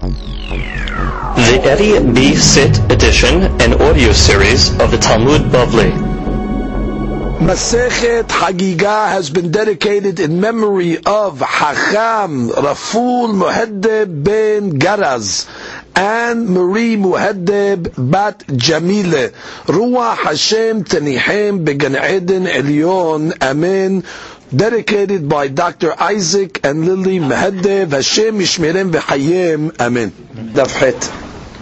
The Eddie B. Sit edition and audio series of the Talmud Bavli. Masechet Hagiga has been dedicated in memory of Hacham Raful Muhaddeb ben Garaz and Marie Muhaddeb bat Jamile. Ruach Hashem Tenihem Began Eden Elyon. Amen. Dedicated by Dr. Isaac and Lily Muhaddeb Hashem Yishmerem V'Hayem. Amen. Daf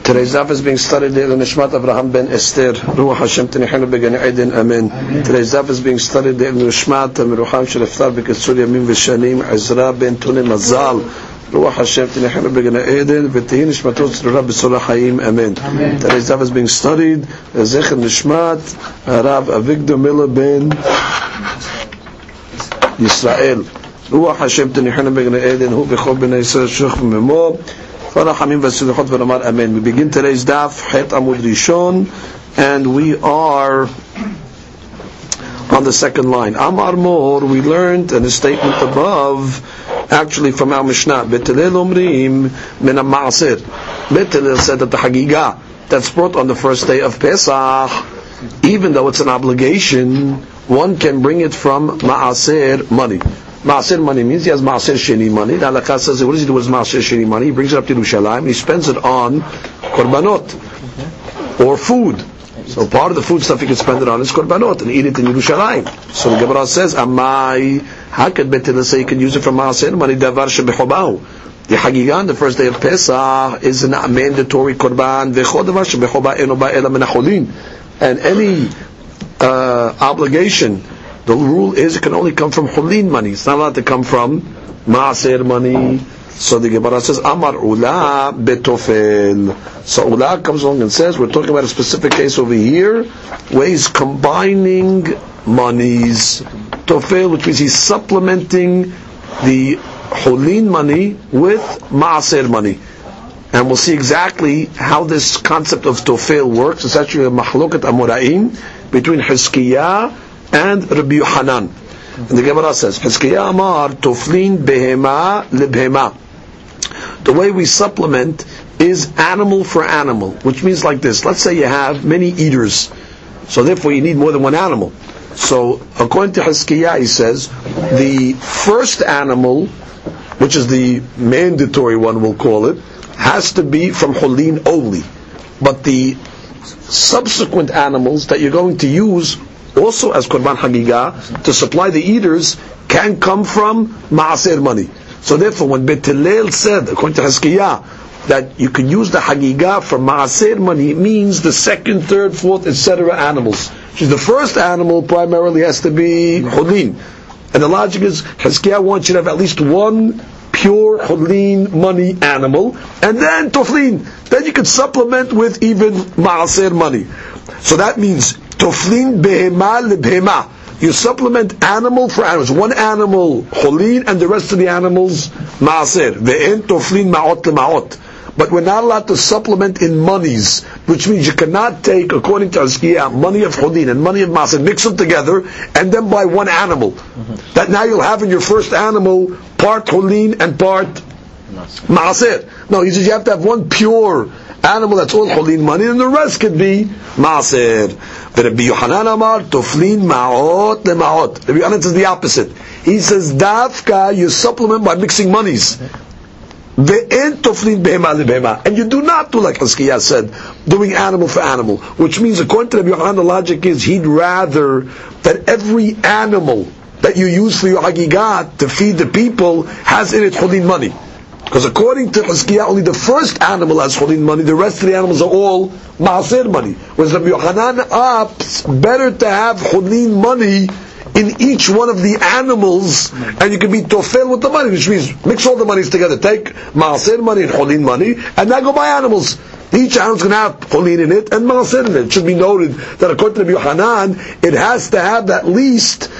Today's daf is being studied in the Nishmat Abraham ben Esther. Ruach Hashem Tenichenu Began Eden. Amen. Today's daf is being studied in Nishmat Merucham Shel Iftar B'Kitzur Yamim V'Shanim Ezra ben Tune Mazal. Ruach Hashem Tenichenu Began Eden. V'Tehi Nishmatot Tzurah B'Solah Hayim. Amen. Today's daf is being studied. Zecher Nishmat Rav Avigdor Miller ben Yisrael. Ruach Hashem Tenichenu Began Eden. Hu B'Chol B'nai Yisrael Shuch V'Memo. We begin today's daf, Het Amud Rishon, and we are on the second line. Amar Mor, we learned in the statement above, actually from our Mishnah, Bet Hillel Omrim min Ma'asir. Bet Hillel said that the Hagigah that's brought on the first day of Pesach, even though it's an obligation, one can bring it from ma'aser money. Maaser money means he has Maaser Sheni money. The halakha says, what does he do with Maaser Sheni money? He brings it up to Yerushalayim and he spends it on korbanot or food. So part of the food stuff he can spend it on is korbanot and eat it in Yerushalayim. So the Gemara says, Amai, how could Bet Hillel say you can use it for Maaser money? Davar shebechobahu. The Hagigah the first day of Pesach is a mandatory korban. And any uh, obligation the rule is it can only come from hulin money. It's not allowed to come from maaser money. So the Gemara says, Amar ula betofel. So ula comes along and says, we're talking about a specific case over here, where he's combining monies. Tofel, which means he's supplementing the hulin money with maaser money. And we'll see exactly how this concept of tofel works. It's actually a mahlokat amuraim between Hizkiyah and Rabbi Yohanan. And the Gemara says, Hizkiah Amar Toflin Behema Lebhema. The way we supplement is animal for animal, which means like this. Let's say you have many eaters, so therefore you need more than one animal. So according to Hizkiah, he says, the first animal, which is the mandatory one, we'll call it, has to be from Holin only. But the subsequent animals that you're going to use also as Korban Hagigah, to supply the eaters, can come from Ma'aser money. So therefore, when Bet said, according to Hizkiyah, that you can use the Hagigah from Ma'aser money, it means the second, third, fourth, etc. animals. the first animal primarily has to be Hulin. And the logic is, wants you to have at least one pure Hulin money animal, and then Toflin. Then you can supplement with even Ma'aser money. So that means Toflin behema lebehema. You supplement animal for animals. One animal cholin and the rest of the animals maaser. Ve'en toflin ma'ot lema'ot. But we're not allowed to supplement in monies, which means you cannot take, according to Azkiya, money of cholin and money of maaser, mix them together, and then buy one animal. Mm-hmm. That now you'll have in your first animal part cholin and part maaser. No, he says you have to have one pure animal that's all cholin money, and the rest could be maaser. Rabbi Yohanan Amar toflin ma'ot lema'ot. Rabbi Yohanan says the opposite. He says dafka you supplement by mixing monies. Ve'en toflin behema lebehema. And you do not do like Hizkiah said, doing animal for animal. Which means, according to Rabbi Yohanan, the logic is he'd rather that every animal that you use for your hagigat to feed the people has in it cholin money. Because according to Hizkiah, only the first animal has cholin money, the rest of the animals are all maaser money. Whereas Rabbi Yochanan opts better to have cholin money in each one of the animals, and you can be tofel with the money, which means mix all the monies together. Take maaser money and cholin money, and now go buy animals. Each animal's going to have cholin in it and maaser in it. It should be noted that according to Rabbi Yochanan, it has to have at least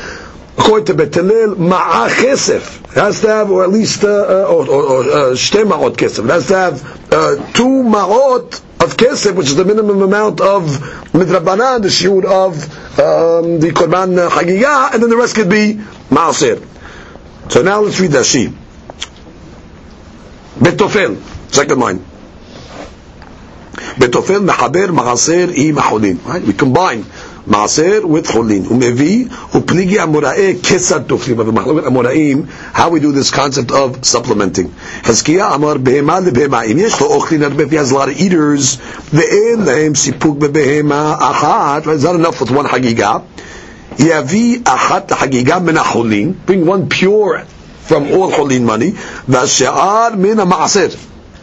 according to Bet Hillel, ma'a chesef. It has to have, or at least, uh, uh or uh, shte ma'ot kesef. It has to have uh, two ma'ot of kesef, which is the minimum amount of midrabanan, the shiur of um, the korban hagigah, and then the rest could be ma'asir. So now let's read the sheet. Betofel, second line. בתופל מחבר מעשר עם החולין. Right? We combine מעשר with חולין. הוא מביא, ופליגי המוראה כיצד תופלים. במחלוקת המוראים, how we do this concept of supplementing. חזקיה אמר בהמה לבהמה. אם יש לו אוכלין הרבה, if he has a lot of eaters, ואין להם סיפוק בבהמה אחת, it's not enough with one חגיגה, יביא אחת לחגיגה מן החולין, bring one pure from all חולין money, והשאר מן המעשר.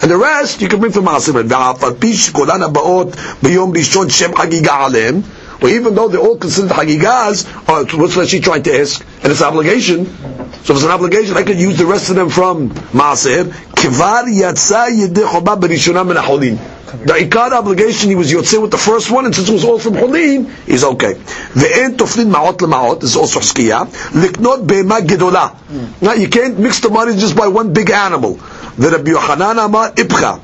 And the rest you can bring from מעשר. ואף על פי שכולן הבאות ביום ראשון שם חגיגה עליהם, even though they're all considered hagigas, uh, what's she trying to ask? And it's an obligation. So if it's an obligation, I could use the rest of them from Maaser. Kivar yatsa yedei berishona min The ikar obligation, he was yotzei with the first one, and since it was all from cholin, he's okay. The Ve'en toflin ma'ot lema'ot, is also chskiya. Liknot be'ema gedola. Now, you can't mix the money just by one big animal. The Rabbi Yochanan amar ibcha.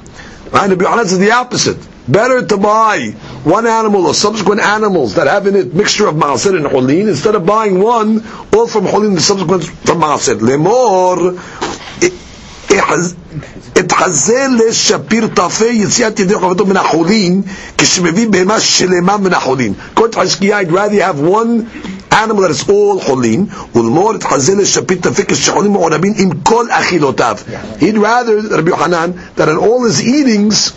Right? Rabbi Yochanan says the opposite. Better to buy one animal or subsequent animals that have in it mixture of maaser and cholin instead of buying one all from cholin and subsequent from maaser. Lemor התחזה לשפיר תפה יציאת ידי חובתו מן החולין כשמביא בהמה שלמה מן החולין. כל תחשקייה, I'd rather have one animal that is all חולין, ולמור התחזה לשפיר תפה כשחולין מעורבים עם כל אכילותיו. He'd rather, רבי יוחנן, that in all his eatings,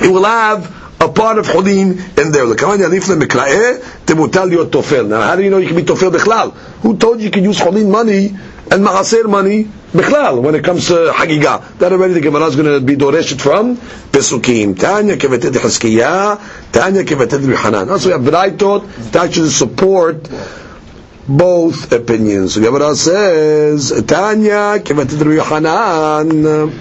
he will have a part of Hulin in there. Now, how do you know you can be Tofel Bechlal? Who told you you can use Hulin money and Mahaser money Bechlal when it comes uh, to Hagiga? That already the Gemara is going to be doreshit from Pesukim. Tanya Keveted Hizkiyah, Tanya Keveted Rihanan. Also, we have Braitot to actually support both opinions. The Gemara says, Tanya Keveted Rihanan,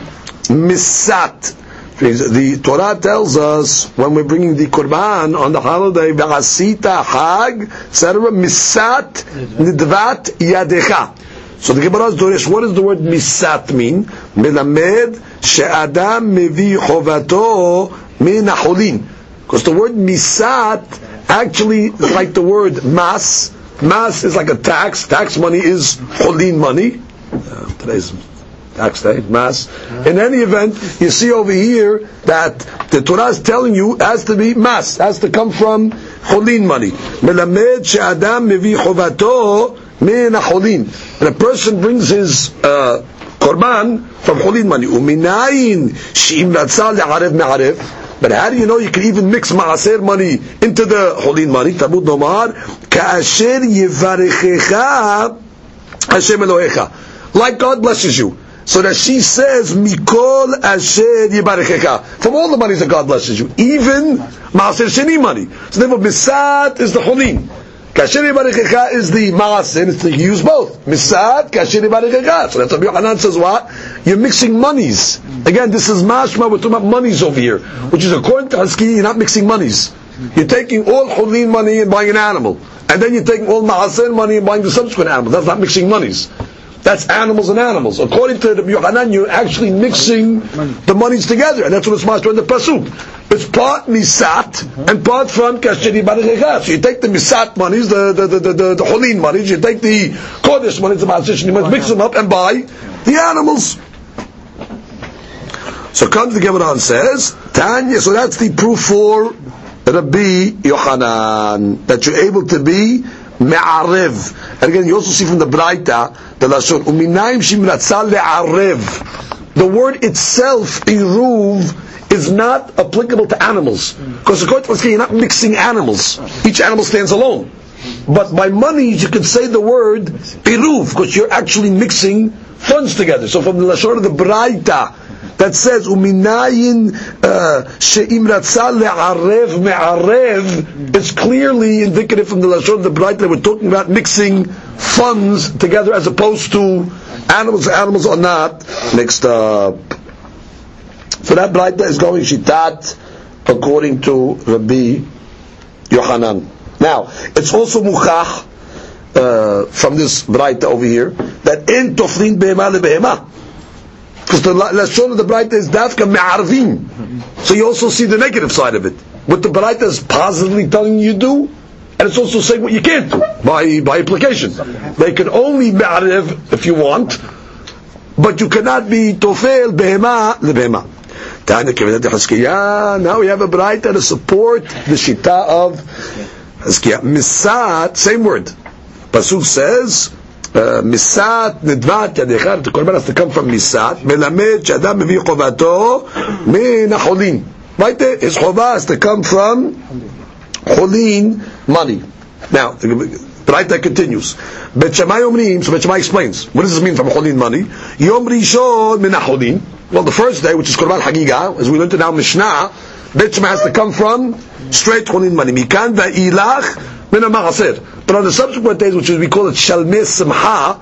Misat. The Torah tells us when we're bringing the Qurban on the holiday, Hag, etc., Misat Nidvat Yadecha. So the Gemara is Dorish, what does the word Misat mean? Melamed She'adam Mevi Chovato Min Acholin. Because the word Misat actually like the word Mas. Mas is like a tax. Tax money is Cholin money. Uh, today's day, mass. In any event, you see over here that the Torah is telling you has to be mass, has to come from cholin money. Melamed she'adam mevi chovato min cholin. And a person brings his uh, korban from cholin money. Uminayin she'im ratzah le'arev me'arev. But how do you know you can even mix maaser money into the cholin money? Talmud Nomar, ka'asher yivarechecha Hashem Elohecha. Like God blesses you. So that she says, Mikol Asher Yibarechecha. From all the monies that God blesses you. Even Maaser Sheni money. So therefore, Misat is the Cholin. Kasher Yibarechecha is the Maaser. It's you use both. Misat, Kasher Yibarechecha. So that's what Yohanan says what? You're mixing monies. Again, this is Mashma, we're talking about monies over here. Which is according to Haski, you're not mixing monies. You're taking all Cholin money and buying an animal. And then you're taking all Maaser money and buying the subsequent animal. That's not mixing monies. That's animals and animals. According to the Yohanan, you're actually mixing the monies together, and that's what it's master in the pasuk. It's part misat and part from kashiri barachecha. So you take the misat monies, the the the the, the, the holin monies, you take the kodesh monies, the master, you must mix them up and buy the animals. So comes the Gemara and says, Tanya, so that's the proof for Rabbi Yohanan, that you're able to be me'arev. And again, you also see from the Braita, the. The word itself, iruv, is not applicable to animals. Because according to you're not mixing animals. Each animal stands alone. But by money, you can say the word iruv, because you're actually mixing funds together. So from the Lashon of the Braita, that says uminayin uh, she'im ratzah le'arev me'arev it's clearly indicative from the lashon of the braita that we're talking about mixing funds together as opposed to animals animals are not. Mixed up. So that braita is going shitat according to Rabbi Yohanan now it's also muchach uh, from this braita over here that in toflin behema lebehema because the lashon of the Braita is dafka me'arvim. So you also see the negative side of it. What the Braita is positively telling you do, and it's also saying what you can't do by by implication. They can only me'arv if you want, but you cannot be tofel behema lebehema. Now we have a braita to support the shita of Hizkiah. Misat, same word. Pasuk says, nidvat yadecha, the korban has to come from misat, melamed shadam mevi chovato min acholin. Right there, his chova has to come from cholin money. Now, that continues. Bet Shammai omrim, so Bet Shammai explains. What does this mean from cholin money? Yom rishon min acholin. Well, the first day, which is korban hagiga, as we learned in our Mishnah, Bet Shammai has to come from straight cholin money. Mikan va'ilach min ha But on the subsequent days, which is, we call it shalmei simcha,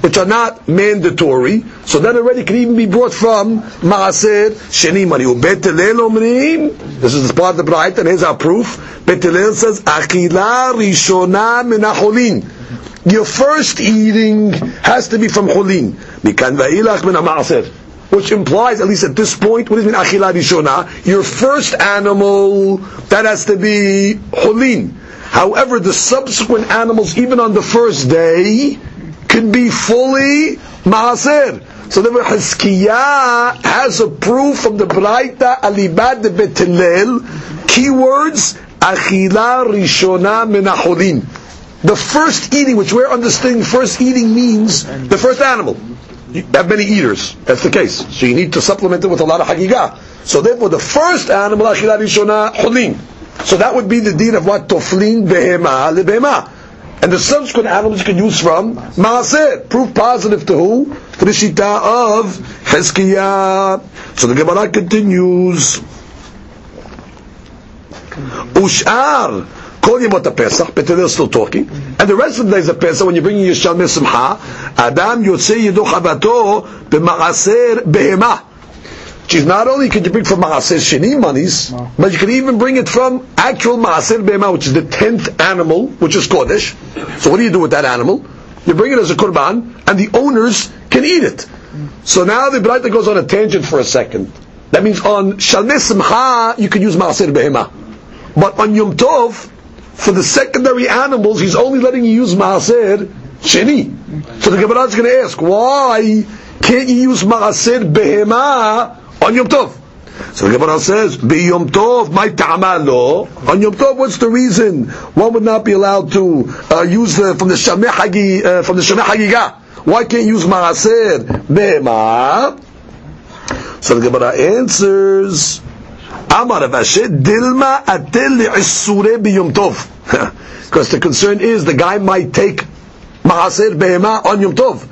which are not mandatory, so that already can even be brought from maaser sheni money. Bet omrim, this is the part of the braita, and here's our proof. Bet says, achila rishona min acholin. Your first eating has to be from cholin. Mikan va'ilach min ha which implies, at least at this point, what does it mean achila rishona? Your first animal, that has to be holin. However, the subsequent animals, even on the first day, can be fully maaser. So therefore, Hizkiah has a proof from the Braita Alibad Bet Hillel, keywords, achila rishona min The first eating, which we're understanding first eating means the first animal You have many eaters. That's the case. So you need to supplement it with a lot of hagigah. So therefore, the first animal, achilah rishona, hulin. So that would be the deed of what? Toflin behema lebehema. And the subsequent animals you can use from maaser. Proof positive to who? To the shita of Hezkiah. So the Gemara continues. Ushar Kol Yemot Pesach, but they're still talking. And the rest of the days of Pesach, when you're bringing your Shalmei Simcha, Adam Yotzei Yidu Chavato b'ma'aser behema. Which not only can you bring from Maaser Sheni monies, but you can even bring it from actual Maaser Behema, which is the tenth animal, which is Kodesh. So what do you do with that animal? You bring it as a Kurban, and the owners can eat it. So now the Braita goes on a tangent for a second. That means on Shalmei Simcha, you can use Maaser Behema. But on Yom Tov, for the secondary animals, he's only letting you use maaser sheni. So the Gemara is going to ask, why can't you use maaser behema on Yom Tov? So the Gemara says, "Be Yom Tov, my ta'amalo." On Yom Tov, what's the reason one would not be allowed to uh, use the, from the Shameh Hagi uh, from the Shameh Hagiga? Why can't you use maaser behema? So the Gemara answers. Amar Dilma atel isure biyom tov. Because the concern is the guy might take Mahaser Behema on Yom Tov,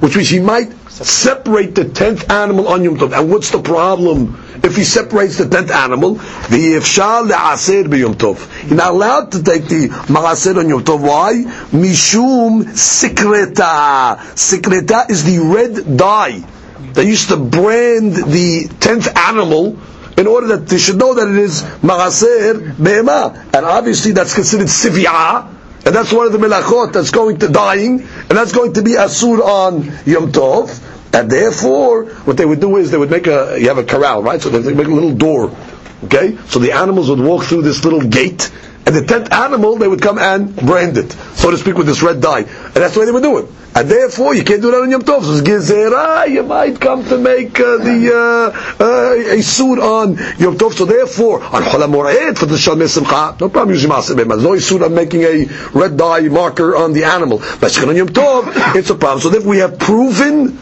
which means he might separate the tenth animal on Yom Tov. And what's the problem if he separates the tenth animal? V'yefshal le'aser b'Yom Tov. You're not allowed to take the Mahaser on Yom Tov. Why? Mishum sikreta. Sikreta is the red dye. They used to brand the tenth animal in order that they should know that it is Ma'aser Be'ema. And obviously that's considered Sivya, and that's one of the melachot that's going to dying, and that's going to be Asur on Yom Tov. And therefore, what they would do is they would make a, you have a corral, right? So they make a little door. Okay? So the animals would walk through this little gate, and the tenth animal, they would come and brand it, so to speak, with this red dye. And that's the way they would do it. And therefore, you can't do that on Yom Tov. So it's gezerah, you might come to make uh, the uh, uh, a suit on Yom Tov. So therefore, on Cholam Moed for the Shalmei Simcha, no problem using Maaseh There's no suit on making a red dye marker on the animal. But on Yom Tov, it's a problem. So therefore, we have proven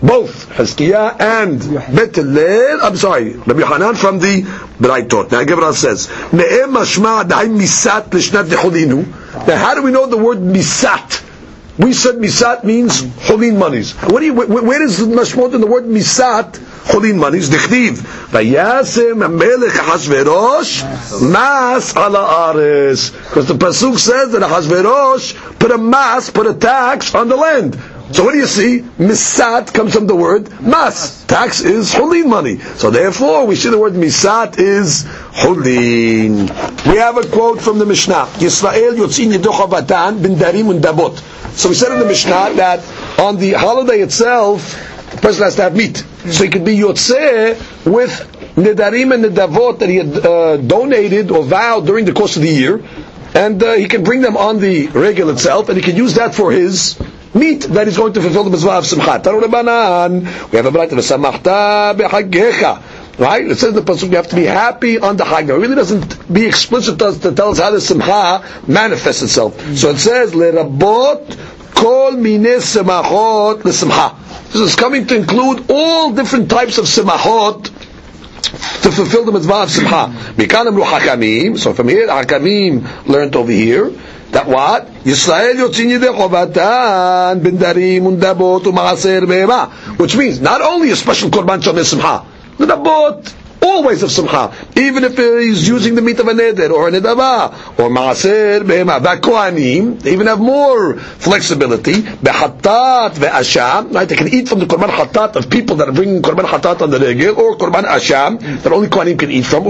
both Hizkiah and Bet I'm sorry, Rabbi Hanan from the Braitot. Now Gemara says, Ne'em mashma da'im misat l'shnat Now how do we know the word misat? We said misat means cholin monies. What do you, where, where does the mashmot in the word misat cholin monies? Dichtiv. Vayasem melech Achashverosh mas ala ares. Because the pasuk says that Achashverosh put a mas, put a tax on the land. So what do you see? Misat comes from the word mas. Tax is holin money. So therefore, we see the word misat is holin. We have a quote from the Mishnah. Yisrael yotzin bin darim und dabot. So we said in the Mishnah that on the holiday itself, the person has to have meat. So he could be yotzeh with nedarim and nedavot that he had uh, donated or vowed during the course of the year, and uh, he can bring them on the regel itself, and he can use that for his meat that is going to fulfill the mitzvah of simchat. We have a braita of samachta behagecha. Right? It says in the pasuk you have to be happy on the Hag. Now, it really doesn't be explicit to, to tell us how the Simcha manifests itself. So it says lerabot kol mine semachot lesimcha. This is coming to include all different types of simachot to fulfill the mitzvah of simcha. So from here, hakamim learned over here that what? Yisrael yotzin yidei chovatan ben darim undabot u'maaser behema. Which means not only a special korban simcha, the dabot all ways of simcha, even if he's using the meat of a neder or a nedava or maaser behema. Kohanim they even have more flexibility. Behatat ve'asham, right? They can eat from the korban hatat of people that are bringing korban hatat on the regel or korban asham that only kohanim can eat from.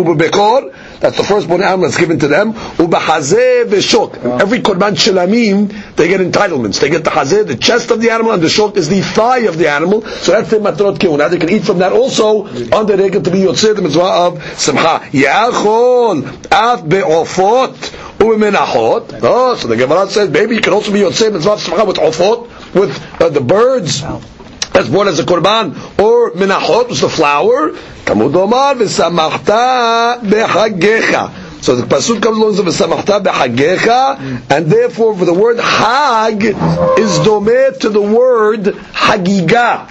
That's the firstborn animal that's given to them. Ubahazeh ve'shok. Every korban shilamim, they get entitlements. They get the hazeh, the chest of the animal, and the shok is the thigh of the animal. So that's the matrot kehuna. They can eat from that also on the regel to be yotzeh the mitzvah of simcha. Yachol af be'ofot u'menachot. Oh, so the Gemara says maybe you can also be yotzeh mitzvah of simcha with ofot, with uh, the birds that's born as a korban, or minachot, was the flower. Tamud omar v'samachta bechagecha. So the pasuk comes along and says v'samachta bechagecha, and therefore for the word hag is domeh to the word hagiga.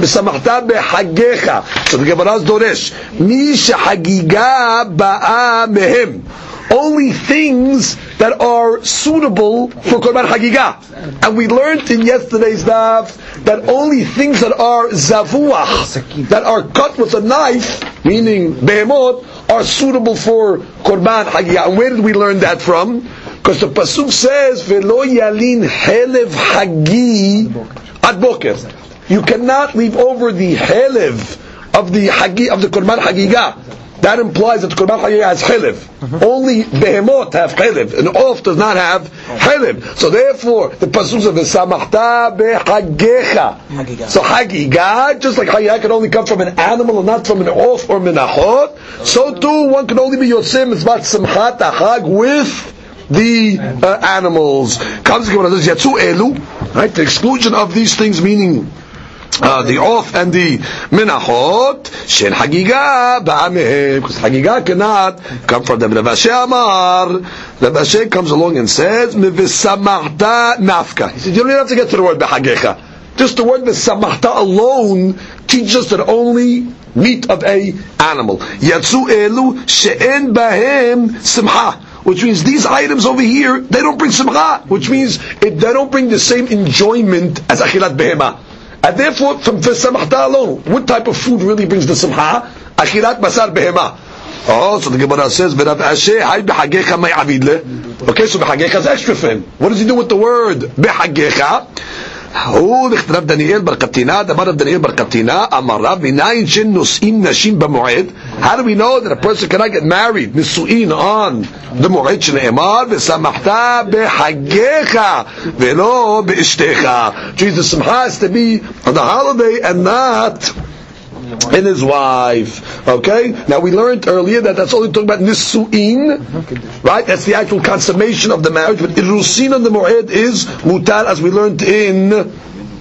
ושמחת בחגיך. So the Gemara is דורש, מי שחגיגה באה מהם. Only things that are suitable for Korban Hagigah. And we learned in yesterday's daf that only things that are zavuach, that are cut with a knife, meaning behemot, are suitable for Korban Hagigah. And where did we learn that from? Because the Pasuk says, Velo yalin helev hagi ad boker. You cannot leave over the helev of the hagi, of the Korban Hagigah. That implies that the Korban Hagigah has chelev. Only behemot have chelev. An off does not have chelev. So therefore, the pasuk of the samachta behagecha. So hagigah, just like hagigah can only come from an animal and not from an off or minachot, so too one can only be yotzim mitzvah samchat hag with the uh, animals. Comes Gemara says yatsu elu, right? The exclusion of these things meaning uh, the off and the minachot, shen hagiga ba'ameh, because hagiga cannot come from them. Rav Amar, Rav comes along and says, mivisamachta nafka. He says you don't have to get to the word behagecha. Just the word misamachta alone teaches that only meat of a animal. Yatsu elu she'en bahem simcha which means these items over here, they don't bring simcha, which means it, they don't bring the same enjoyment as achilat behema. And therefore, from the samachta alone, what type of food really brings the simcha? Achilat basar behema. Oh, so the Gemara says, "V'rav Ashe hay behagecha may avidle." Okay, so behagecha is extra for him. What does he do with the word behagecha? הוא לכתב דניאל בר קפטינה, דבר רב דניאל בר קפטינה, אמר רב, מניין שנושאים נשים במועד? How do we know that a person cannot get married, נישואין on the מועד שנאמר, ושמחת בחגיך, ולא באשתך. Jesus שמחה has to be on the holiday and not in his wife. Okay? Now we learned earlier that that's only talking about nisuin, right? That's the actual consummation of the marriage. But irusin on the mu'ed is mutar, as we learned in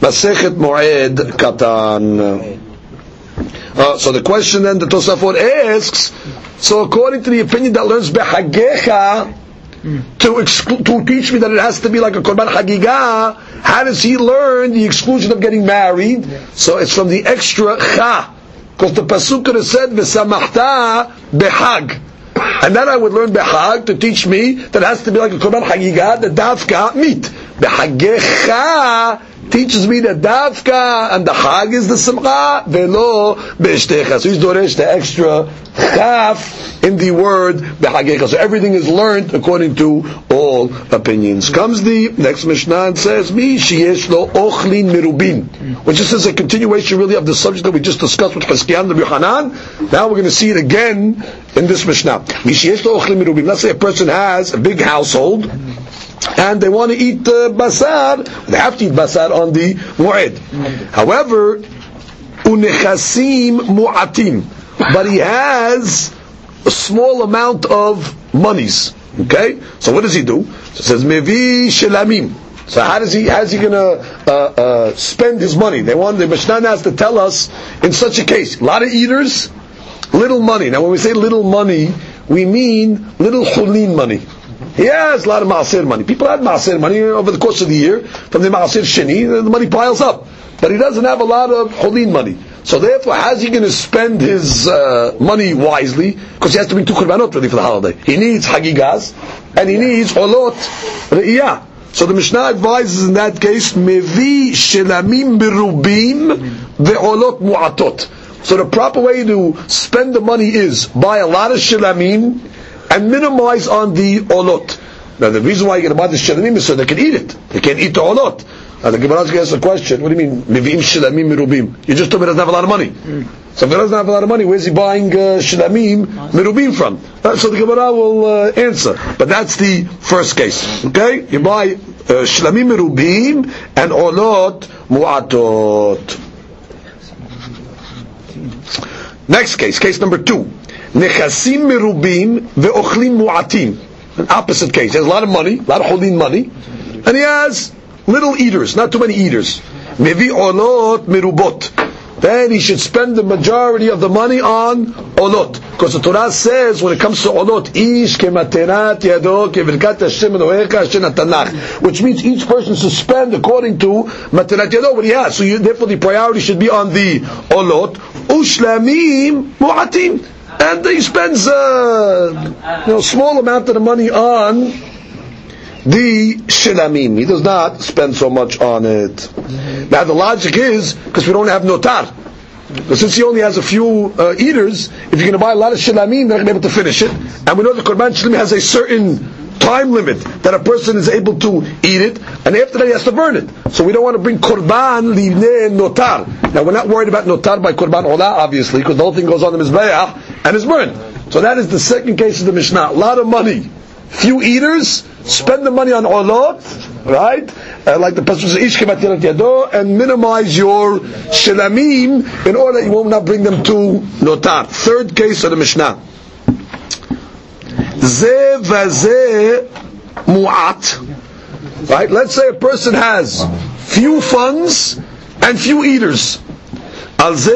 Masechet Mu'ed Katan. Uh, so the question then the Tosafot asks, so according to the opinion that learns behagecha, to exclu- to teach me that it has to be like a korban hagigah, how does he learn the exclusion of getting married? So it's from the extra cha, because the pasuk could have said v'samachta behag. And then I would learn behag to teach me that has to be like a korban hagigah, the dafka meat. Behagecha teaches me that dafka and the hag is the simcha velo be'eshtecha. So he's doresh the extra chaf in the word behagecha. So everything is learned according to all opinions. Comes the next Mishnah and says, Mi sheyesh lo ochlin mirubin, which is is a continuation really of the subject that we just discussed with Hiskiyan and Yohanan. Now we're going to see it again in this Mishnah. Mi sheyesh lo ochlin mirubin. Let's say a person has a big household and they want to eat uh, basar, they have to eat basar on the mu'ed. However, unechasim mu'atim, but he has a small amount of monies. Okay, so what does he do? So it says mevi shelamim. So how does he how is he going to uh, uh, spend his money? They want the Mishnah has to tell us in such a case. A lot of eaters, little money. Now, when we say little money, we mean little chulin money. He has a lot of maaser money. People have maaser money over the course of the year. From the maaser sheni, the money piles up. But he doesn't have a lot of chulin money. So therefore, how's he going to spend his uh, money wisely? Because he has to bring two korbanot ready for the holiday. He needs hagigas, and he needs olot re'iyah. So the Mishnah advises in that case, mevi shelamim berubim ve'olot mu'atot. So the proper way to spend the money is buy a lot of shilamim and minimize on the olot. Now the reason why you're going to buy the shilamim is so they can eat it. They can't eat the olot. Now the Gemara asks a question. What do you mean? Mevi'im shilamim merubim. You just told me doesn't have a lot of money. So if he doesn't have a lot of money, where's he buying uh, merubim from? Uh, so the Gemara will uh, answer. But that's the first case. Okay? You buy uh, merubim and olot mu'atot. Next case, case number two. Nechasim. An opposite case. He has a lot of money, a lot of holding money, and he has little eaters, not too many eaters. Mevi olot merubot. Then he should spend the majority of the money on olot. Because the Torah says when it comes to olot, ish kematenat yado kevirkat Hashem Elohecha Hashem Tanach. Which means each person should spend according to matenat yado what he has. So you, therefore the priority should be on the olot. Ushlamim mu'atim. And he spends a you know, small amount of the money on the shilamim. He does not spend so much on it. Now the logic is because we don't have notar. But since he only has a few uh, eaters, if you're going to buy a lot of shilamim, they're not going to be able to finish it. And we know the korban shilamim has a certain time limit that a person is able to eat it, and after that he has to burn it. So we don't want to bring korban livne notar. Now we're not worried about notar by korban olah, obviously, because the whole thing goes on the mizbeach and is burned. So that is the second case of the Mishnah. A lot of money, few eaters, spend the money on olot, right? Uh, like the pasuk says, and minimize your shilamim in order that you will not bring them to notar. Third case of the Mishnah. Ze vaze mu'at. Right? Let's say a person has few funds and few eaters. That's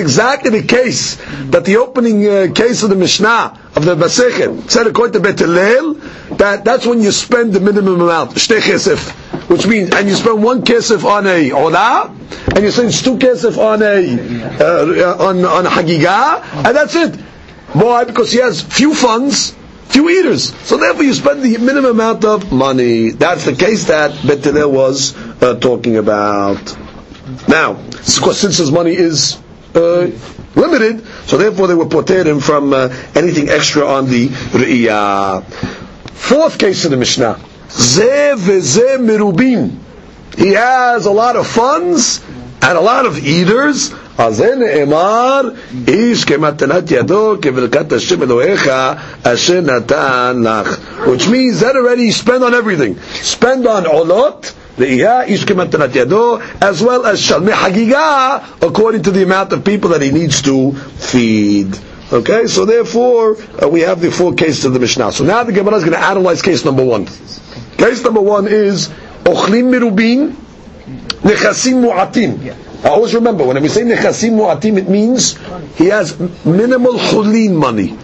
exactly the case that the opening uh, case of the Mishnah of the Masechet said according to Bet Hillel that that's when you spend the minimum amount, shtei which means and you spend one kesef on a olah, and you spend two kesef on a uh, on on a hagigah, and that's it. Why? Because he has few funds, few eaters. So therefore, you spend the minimum amount of money. That's the case that Bet was uh, talking about. Now, since his money is uh, limited, so therefore they were poter him from uh, anything extra on the re'iyah. Fourth case of the Mishnah. Ze veze merubim. He has a lot of funds and a lot of eaters. אז זה נאמר, איש כמתנת ידו, כברכת השם אלוהיך, אשר נתן לך. Which means that already spend on everything. Spend on עולות, ראייה, איש כמתנת ידו, as well as שלמי חגיגה, according to the amount of people that he needs to feed. Okay, so therefore, uh, we have the full case of the Mishnah. So now the Gemara is going to analyze case number one. Case number one is, ochlim mirubin, nechasim mu'atim. I always remember, when we say nechasim mu'atim, it means he has minimal chulin money.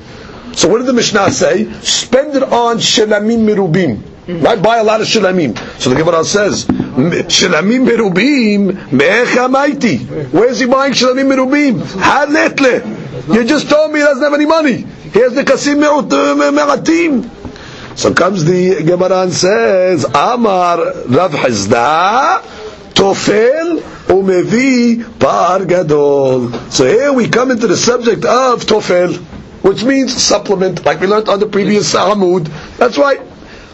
So what did the Mishnah say? Spend it on shelamim mirubim. Right? Buy a lot of shilamim. So the Gemara says, shilamim mirubim me'echa maiti. Where's he buying shilamim mirubim? Haletle. You just told me he doesn't have any money. He has the kasim me'atim. So comes the Gemara and says, Amar Rav Hisda, Tofel umevi par gadol. So here we come into the subject of Tofel, which means supplement, like we learned on the previous Amud. That's right.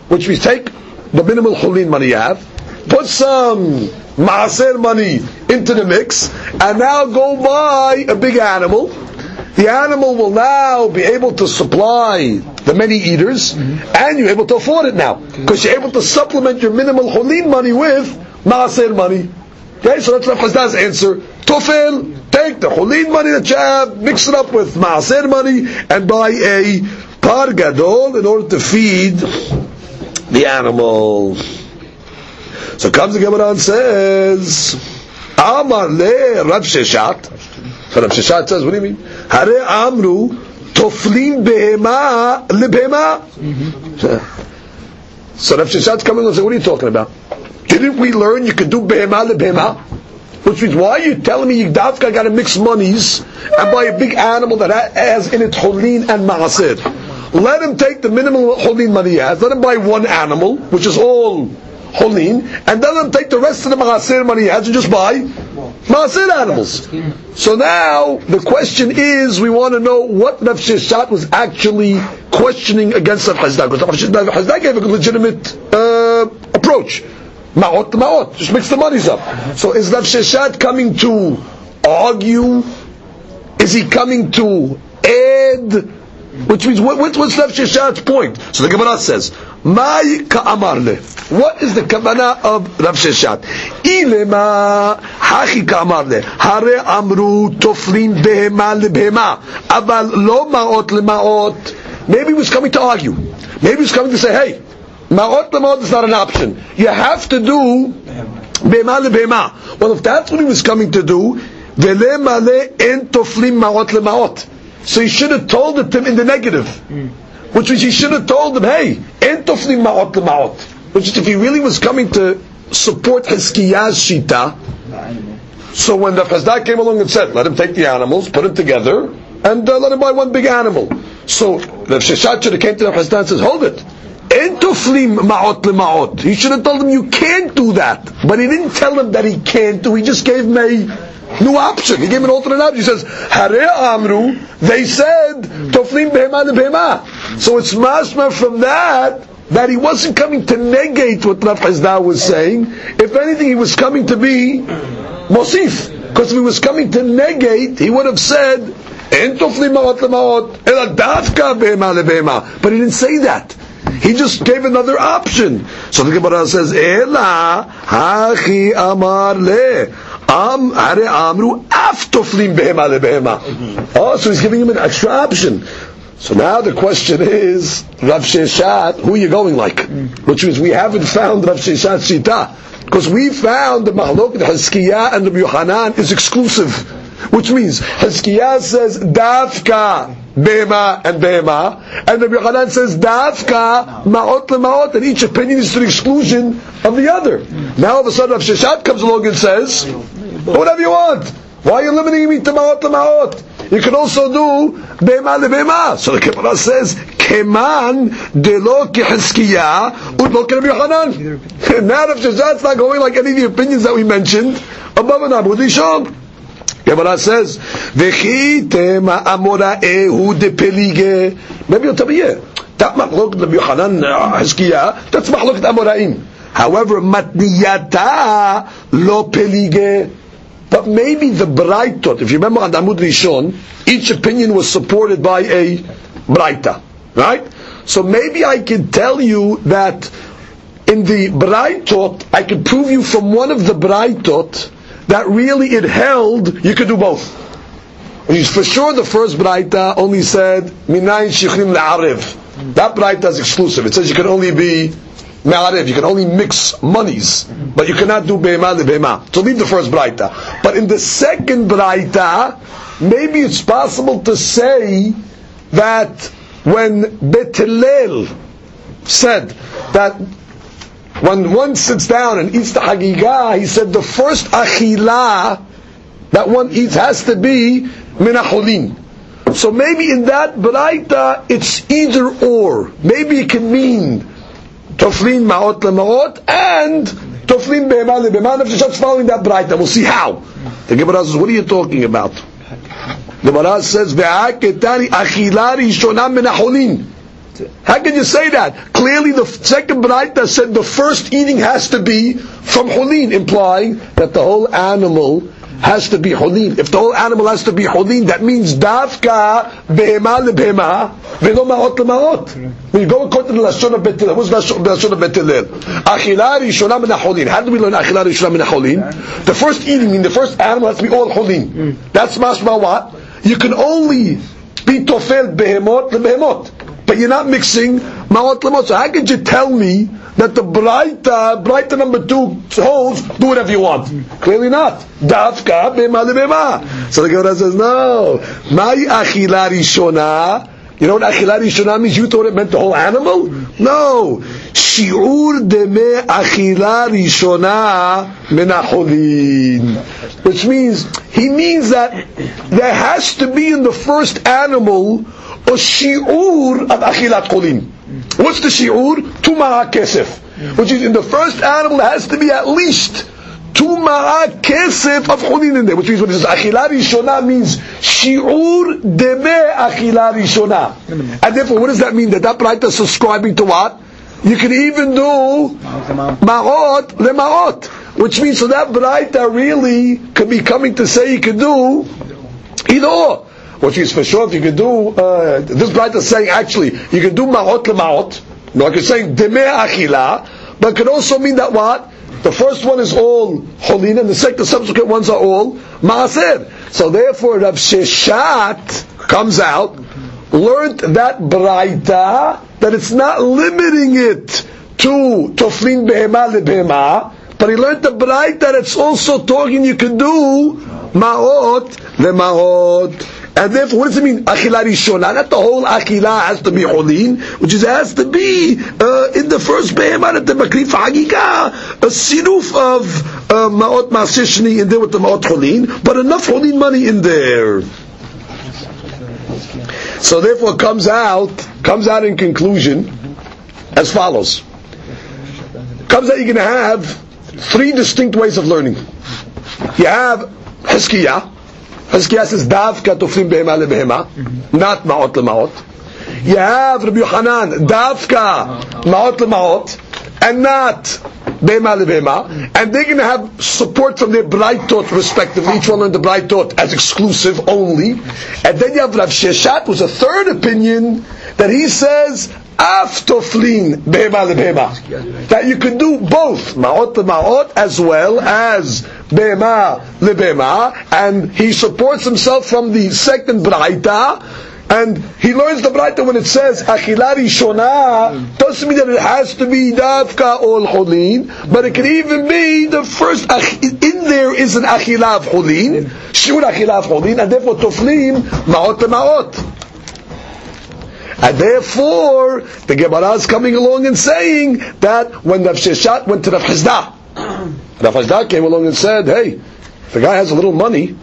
Which we take the minimal chulin money you have, put some maaser money into the mix, and now go buy a big animal. The animal will now be able to supply the many eaters, and you're able to afford it now because you're able to supplement your minimal chulin money with maaser money. Okay, so that's Rav Chisda's answer. Tofel, take the chulin money that you have, mix it up with maaser money, and buy a par gadol in order to feed the animal. So comes the Gemara and says, Amar le Rav Sheshet. So Rav Sheshet says, what do you mean? Hare Amru toflim behema lebehema. So Rav Sheshet's coming and say, what are you talking about? Didn't we learn you could do behema lebehema? Which means, why are you telling me Yigdavka got to mix monies and buy a big animal that has in it holin and maaser? Let him take the minimum holin money he has. Let him buy one animal, which is all holin, and then let him take the rest of the maaser money he has and just buy maaser animals. So now the question is, we want to know what Rav Sheshet was actually questioning against Rav Hisda, because Rav Hisda gave a legitimate uh, approach. Ma'ot ma'ot, just mix the monies up. So is Rav Sheshet coming to argue? Is he coming to add? Which means, what, what, what's Rav Sheshet's point? So the Gemara says, Mai ka'amarle. What is the kavana of Rav Sheshet? Ilema hachi ka'amarle. Hare amru toflin behema lebehema. Abal lo ma'ot lema'ot. Maybe he was coming to argue. Maybe he was coming to say, hey, Ma'ot lema'ot is not an option. You have to do behema lebehema. Well, if that's what he was coming to do, vele male en toflim ma'ot lema'ot. So he should have told it to him in the negative. Hmm. Which means he should have told them, hey, en toflim ma'ot. Which is if he really was coming to support Hizkiya's shita, so when the Chazdak came along and said, let him take the animals, put them together, and uh, let him buy one big animal. So the Sheshet should have came to the Chazdak and says, hold it. En toflim ma'ot. He should have told them you can't do that. But he didn't tell them that he can't do. He just gave him a new option. He gave an alternate option. He says, Hare Amru, they said, Toflim behema lebehema. So it's masma from that, that he wasn't coming to negate what Rav Hisda was saying. If anything, he was coming to be Mosif. Because if he was coming to negate, he would have said, behema. But he didn't say that. He just gave another option. So the Gemara says. Am are amru af behema lebehema. Oh, so he's giving him an extra option. So now the question is, Rav Sheshet, who are you going like? Which means we haven't found Rav Sheshet Shita. Because we found the Mahlok, the Hizkiah and the Yohanan is exclusive. Which means Hizkiah says Dafka Bema and Bema, and the Yohanan says Dafka Ma'ot leMa'ot, and each opinion is to the exclusion of the other. Now all of a sudden Rav Sheshet comes along and says, whatever you want. Why are you limiting me to Ma'ot leMa'ot? You can also do Bema leBema. So the Gemara says, Keman delo kehizkiya udlo Rabbi Yohanan. Now Rav Sheshet's not going like any of the opinions that we mentioned above and Dishon. Gemara says, "V'chi tema amoraehu de pelige." Maybe you'll tell me, yeah, that machlok Rabbi Yochanan uh, Hizkiya, that's machlok Amoraim. However, matniyata lo pelige. But maybe the Braitot, if you remember on Amud Rishon, each opinion was supported by a Braita, right? So maybe I can tell you that in the Braitot, I can prove you from one of the Braitot that really it held, you could do both. For sure the first Braita only said, Minayin Shichrim La'arev. That Braita is exclusive. It says you can only be Ma'arev, you can only mix monies, but you cannot do Be'ema Be'ema. So leave the first Braita. But in the second Braita, maybe it's possible to say that when Bet Hillel said that when one sits down and eats the hagigah, he said the first achila that one eats has to be minacholin. So maybe in that braita it's either or. Maybe it can mean toflin ma'ot lema'ot and toflin be'ema le'be'ema. If just following that braita, we'll see how. The Gemara says, what are you talking about? The Gemara says, ve'aketani achila rishona minacholin. How can you say that? Clearly the second Braita said the first eating has to be from Holin, implying that the whole animal has to be Holin. If the whole animal has to be Holin, that means Dafka Behema lebehema Velo Ma'ot leMa'ot. When you go according to the Lashon of Bet Hillel, what's the Lashon of Bet Hillel? Achila Rishona min Holin. How do we learn Achila Rishona min Holin? The first eating, in the first animal has to be all Holin. Mm. That's mashma what? You can only be Tofel Behemot lebehemot but you're not mixing Ma'ot lemot. So how could you tell me that the Braita, uh, Braita number two holds, do whatever you want? Clearly not. Dafka bema lebema. So the Gemara says, no. Mai achila rishona. You know what achila rishona means? You thought it meant the whole animal? No. Shi'ur deme achila rishona menacholin. Which means, he means that there has to be in the first animal shi'ur of achilat cholin. What's the shi'ur? Two kesef. Which is in the first animal has to be at least two kesef of cholin in there. Which means when it says achila rishona means shi'ur deme achila rishona. And therefore what does that mean? That that Braita is subscribing to what? You can even do ma'ot lema'ot. Which means so that Braita really could be coming to say you can do either or. Which is for sure you can do, uh, this Braita is saying actually, you can do ma'ot lema'ot. No, I could saying deme achila, but could also mean that what? The first one is all holin, and the second, the subsequent ones are all maaser. So therefore, Rav Sheshet comes out, learned that Braita, that it's not limiting it to toflin behema lebehema, but he learned the braita that it's also talking you can do ma'ot lema'ot. And therefore, what does it mean? Achila rishona. Not the whole achila has to be holin, which is has to be uh, in the first behemah at the makrif hagika, a sinuf of uh, maot masishni in there with the maot holin, but enough holin money in there. So therefore, comes out comes out in conclusion as follows. Comes out you're going to have three distinct ways of learning. You have Hizkiyah, Hizkiyah says davka toflim behema lebehema, not ma'ot lema'ot. You have Rabbi Yohanan, davka ma'ot lema'ot, and not behema lebehema. And they're going to have support from their Braitot respectively. Each one learned the Braitot as exclusive only. And then you have Rav Sheshet, who's a third opinion, that he says aftoflin behema lebehema. That you can do both ma'ot ma'ot as well as Bema lebema, and he supports himself from the second braita, and he learns the braita when it says achila rishona, doesn't mean that it has to be davka or cholin, but it can even be the first in there is an achilav cholin, shur achilav cholin, and therefore toflim maot maot. And therefore, the Gemara is coming along and saying that when Rav Sheshet went to Rav Hisda, Rav Hisda came along and said, hey, the guy has a little money,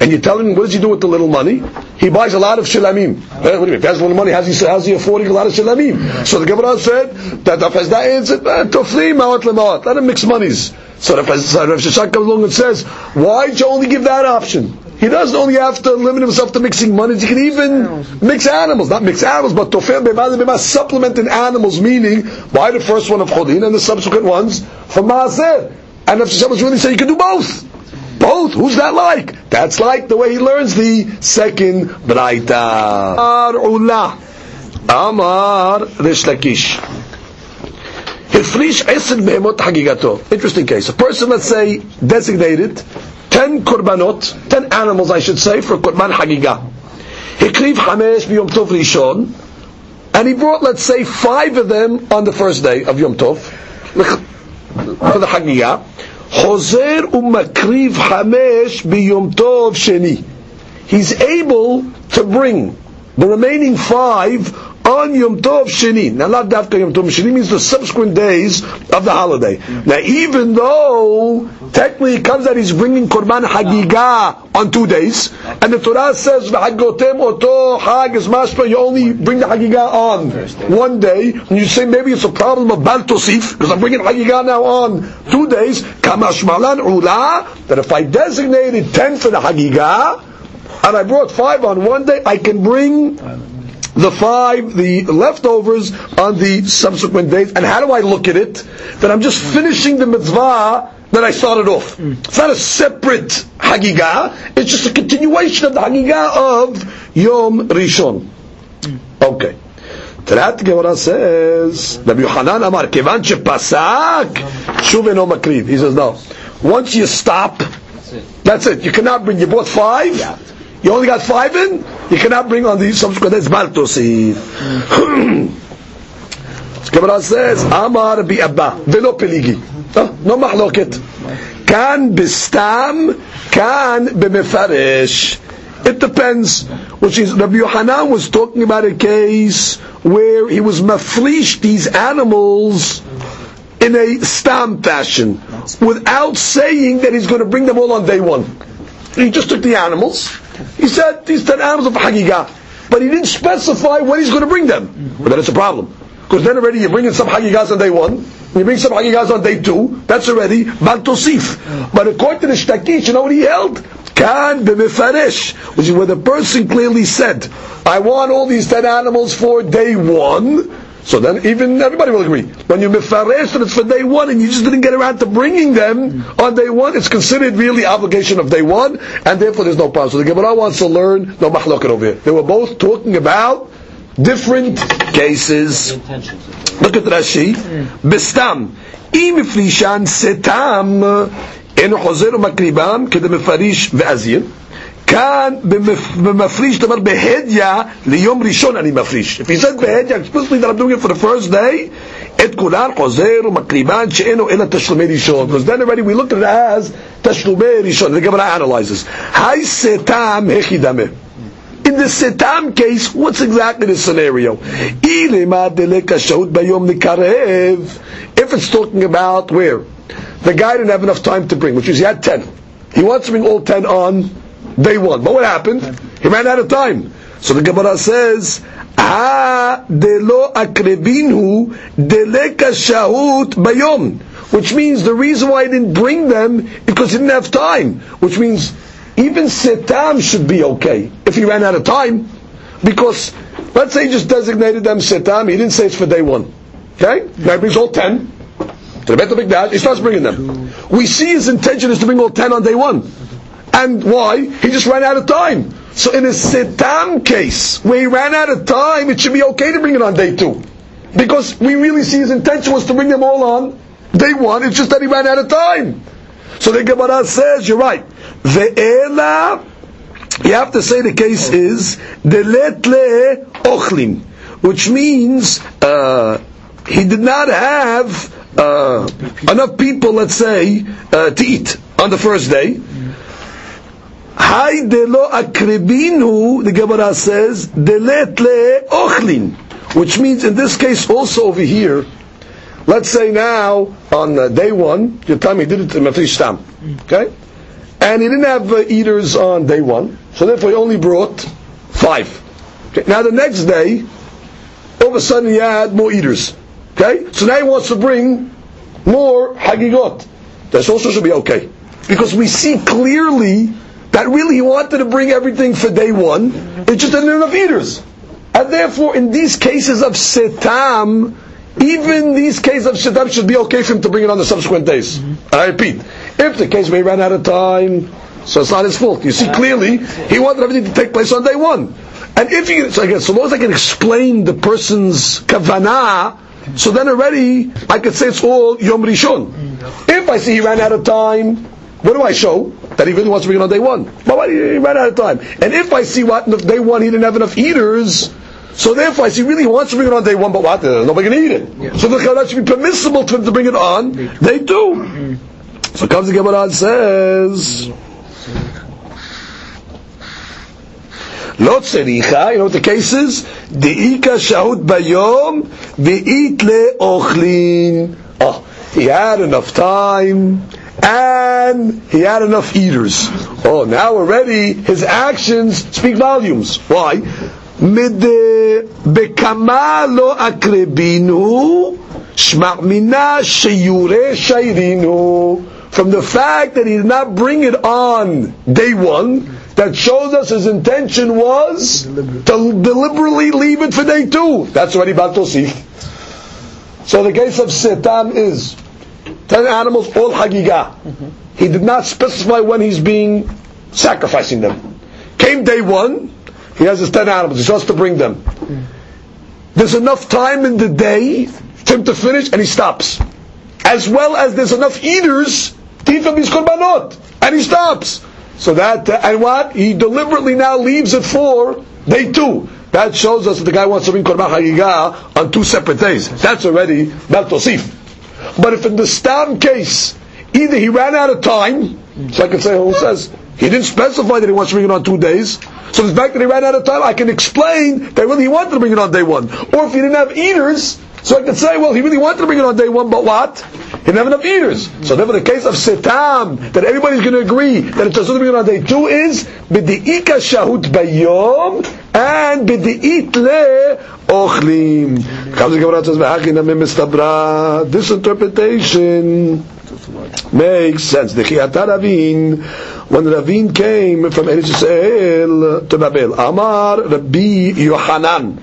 and you tell him, what does he do with the little money? He buys a lot of shilamim. Eh, what do you mean? If he has a little money, how's he, how's he affording a lot of shilamim? So the Gemara said that Rav Hisda answered, eh, tofli ma'ot lema'ot. Let him mix monies. So Rav Sheshet comes along and says, why did you only give that option? He doesn't only have to limit himself to mixing monies, he can even mix animals. Not mix animals, but tofel bema supplement in animals, meaning, why the first one of cholin and the subsequent ones from maaser? And if was really saying you can do both. Both. Who's that like? That's like the way he learns the second braita. Amar Reish Lakish. Interesting case. A person, let's say, designated ten korbanot, ten animals I should say, for korban hagigah. Hikriv hamesh biyom tov rishon, and he brought, let's say, five of them on the first day of Yom Tov for the Hagigah. Choser umakriv hamesh biyom tov sheni. He's able to bring the remaining five on Yom Tov Sheni. Now, not Dafka Yom Tov Sheni means the subsequent days of the holiday. Now, even though technically it comes that he's bringing Korban Hagigah on two days, and the Torah says Hagotem Oto Hag is you only bring the Hagiga on one day, and you say maybe it's a problem of Bal Tosif, because I'm bringing Hagigah now on two days, Kamashmalan Ula, that if I designated ten for the Hagigah and I brought five on one day, I can bring the five, the leftovers on the subsequent days. And how do I look at it? That I'm just finishing the mitzvah that I started off. Hmm. It's not a separate Hagigah, it's just a continuation of the Hagigah of Yom Rishon. Hmm. Okay. Talat Gemara says, Rabbi Yohanan Amar, Kevan Pasak, Shuven Makriv. He says, no. Once you stop, that's it. You cannot bring, you bought five, you only got five in, you cannot bring on the subsequent days Baltosi. Gemara says, Amar bi Abba, velo peligi. Oh, no mahloket. Kan bistam, kan b'mefaresh. It depends. Which is, Rabbi Yohanan was talking about a case where he was mafrish these animals in a stam fashion, without saying that he's going to bring them all on day one. He just took the animals. He said, these ten animals are for Hagigah. But he didn't specify when he's going to bring them. But then it's a problem. Because then already you're bringing some Hagigahs on day one, you bring some Hagigahs on day two, that's already Bal Tosif. But according to the Shtakish, you know what he held? Kan b'mefaresh, which is where the person clearly said, I want all these ten animals for day one, so then even everybody will agree. When you mefaresh that it's for day one and you just didn't get around to bringing them on day one, it's considered really obligation of day one, and therefore there's no problem. So the Gemara wants to learn no mahloket over here. They were both talking about different cases. Look at Rashi. Bestam. אם מפרישן סתם אינו חוזר ומקריבם כדי מפריש ואזיר כאן במפריש דבר בהדיה ליום ראשון אני מפריש. If he said בהדיה, explicitly that I'm doing it for the first day, את כולן חוזר ומקריבן שאינו אלא תשלומי ראשון. Because then already we look at it as תשלומי ראשון. The Gemara analyzes. היי סתם הכי דמה. In the Setam case, what's exactly the scenario? If it's talking about where the guy didn't have enough time to bring, which is he had 10. He wants to bring all 10 on day one. But what happened? He ran out of time. So the Gemara says, Ah, delo akrebinhu deleka shahut bayom. Which means the reason why he didn't bring them because he didn't have time. Which means even setam should be okay if he ran out of time, because let's say he just designated them setam, he didn't say it's for day one. Okay, now he brings all ten to the Beit Hamikdash. He starts bringing them. We see his intention is to bring all ten on day one, and why? He just ran out of time. So in a sitam case where he ran out of time, it should be okay to bring it on day two, because we really see his intention was to bring them all on day one. It's just that he ran out of time. So the Gemara says, you're right. Ve'ela, you have to say the case is, deletle ochlin, which means, uh, he did not have, uh, enough people, let's say, uh, to eat on the first day. Hay delo akribinu, the Gemara says, deletle ochlin, which means in this case also over here, let's say now on uh, day one, your he did it in Mafrish Stam, okay? And he didn't have uh, eaters on day one, so therefore he only brought five. Okay? Now the next day, all of a sudden he had more eaters. Okay? So now he wants to bring more hagigot. That also should be okay. Because we see clearly that really he wanted to bring everything for day one, it just didn't enough eaters. And therefore, in these cases of setam, even these cases of setam should be okay for him to bring it on the subsequent days. Mm-hmm. And I repeat, if the case may run out of time, so it's not his fault. You see clearly, he wanted everything to take place on day one. And if he, so again, so long as I can explain the person's kavanah, so then already I could say it's all Yom Rishon. Mm-hmm. If I see he ran out of time, what do I show? That he really wants to bring it on day one. But why he ran out of time? And if I see what, if day one he didn't have enough eaters, so therefore I see really he wants to bring it on day one, but what? There's nobody can eat it. Yeah. So the that should be permissible to him to bring it on day two. So comes the Gemara and says, לא צריכה, you know what the case is? דאיקה שהות ביום ואית לאוכלין. Oh, he had enough time and he had enough eaters. Oh, now already his actions speak volumes. Why? מד... בכמה לא אקרבינו, שמע מינה שיורה שיירינו. From the fact that he did not bring it on day one, that shows us his intention was to deliberately leave it for day two. That's already Batosif. So the case of Setam is ten animals, all Hagigah. He did not specify when he's being sacrificing them. Came day one, he has his ten animals, he wants to bring them. There's enough time in the day for him to finish, and he stops. As well as there's enough eaters to eat from these korbanot, and he stops. So that, uh, and what? He deliberately now leaves it for day two. that shows us that the guy wants to bring Korban Hagigah on two separate days. That's already Baltosif. But if in the Stam case, either he ran out of time, so I can say who says, he didn't specify that he wants to bring it on two days. So the fact that he ran out of time, I can explain that really he wanted to bring it on day one. Or if he didn't have eaters, so I can say, well, he really wanted to bring it on day one, but what? He didn't have enough eaters. So therefore the case of Setam, that everybody's going to agree that it's supposed to bring it on day two is, B'di'ika shahut bayom, and B'di'it le ochlim. This interpretation makes sense. When Ravin came from Eretz Yisrael to Babel, Amar Rabbi Yohanan,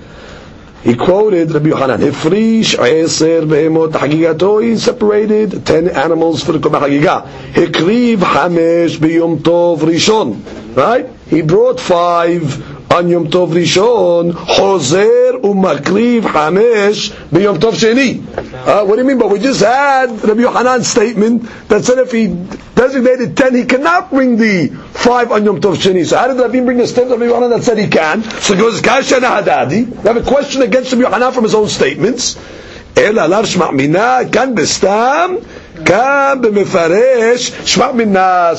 he quoted Rabbi Yohanan, Hifrish Eser Behemot Hagigato, he separated ten animals for the Korban Hagigah. Hikriv Hamesh B'Yom Tov Rishon. Right? He brought five on Yom Tov Rishon, Hozer umakriv Hamesh b'Yom Tov Sheni. Uh, what do you mean? But we just had Rabbi Yohanan's statement that said if he designated ten, he cannot bring the five on Yom Tov Sheni. So how did Rabbi bring the statement of Rabbi Yohanan that said he can? So it goes Kasha Hadadi. We have a question against Rabbi Yohanan from his own statements. אלא עליו שמע מינה, כאן בסתם so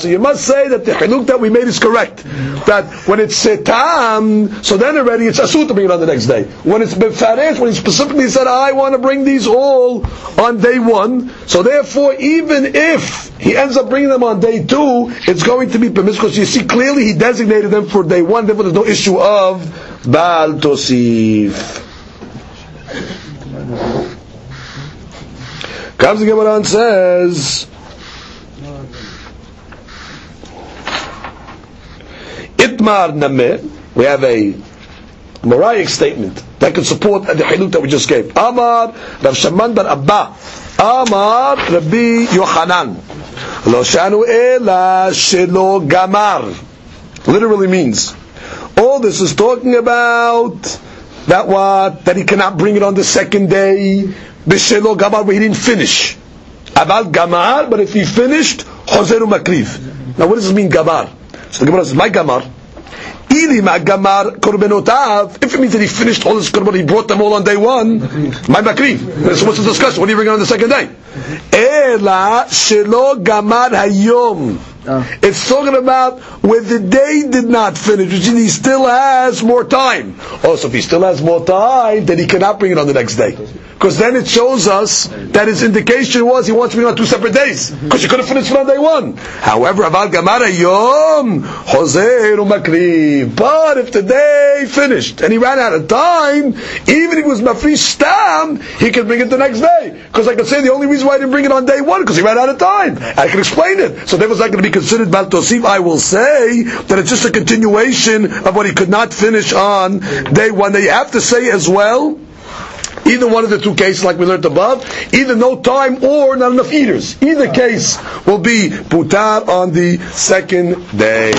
you must say that the haluk that we made is correct. That when it's setam, so then already it's asut to bring it on the next day. When it's b'mefaresh, when he specifically said, I want to bring these all on day one, so therefore even if he ends up bringing them on day two, it's going to be permissible because you see clearly he designated them for day one, therefore there's no issue of Baal Tosif. Comes the Gemara and says, Itmar Nameh, we have a Moraic statement that can support the haluk that we just gave. Amar Rav Shaman bar Abba. Amar Rabbi Yohanan. Lo shanu ela shelo gamar. Literally means all this is talking about that what that he cannot bring it on the second day B'shelo gamar, but he didn't finish. Aval gamar, but if he finished, chozeru makriv. Now what does this mean, gamar? So the Gemara says, my gamar, Ili ma gamar korbenotav, if it means that he finished all his korban, he brought them all on day one, my makriv. So what's the discussion? What are you bringing on the second day? Ela shelo gamar hayom. Oh. It's talking about where the day did not finish, which means he still has more time. Oh, also, if he still has more time, then he cannot bring it on the next day. Because then it shows us that his indication was he wants to be on two separate days. Because you could have finished it on day one. However, Aval Gamara Yom Jose Makri. But if the day finished and he ran out of time, even if it was Mafrish Stam, he could bring it the next day. Because I could say the only reason why I didn't bring it on day one because he ran out of time. I can explain it. So that was not going to be considered Baltosif. I will say that it's just a continuation of what he could not finish on day one. They have to say as well Either one of the two cases, like we learned above, either no time or not enough eaters. Either case will be putar on the second day.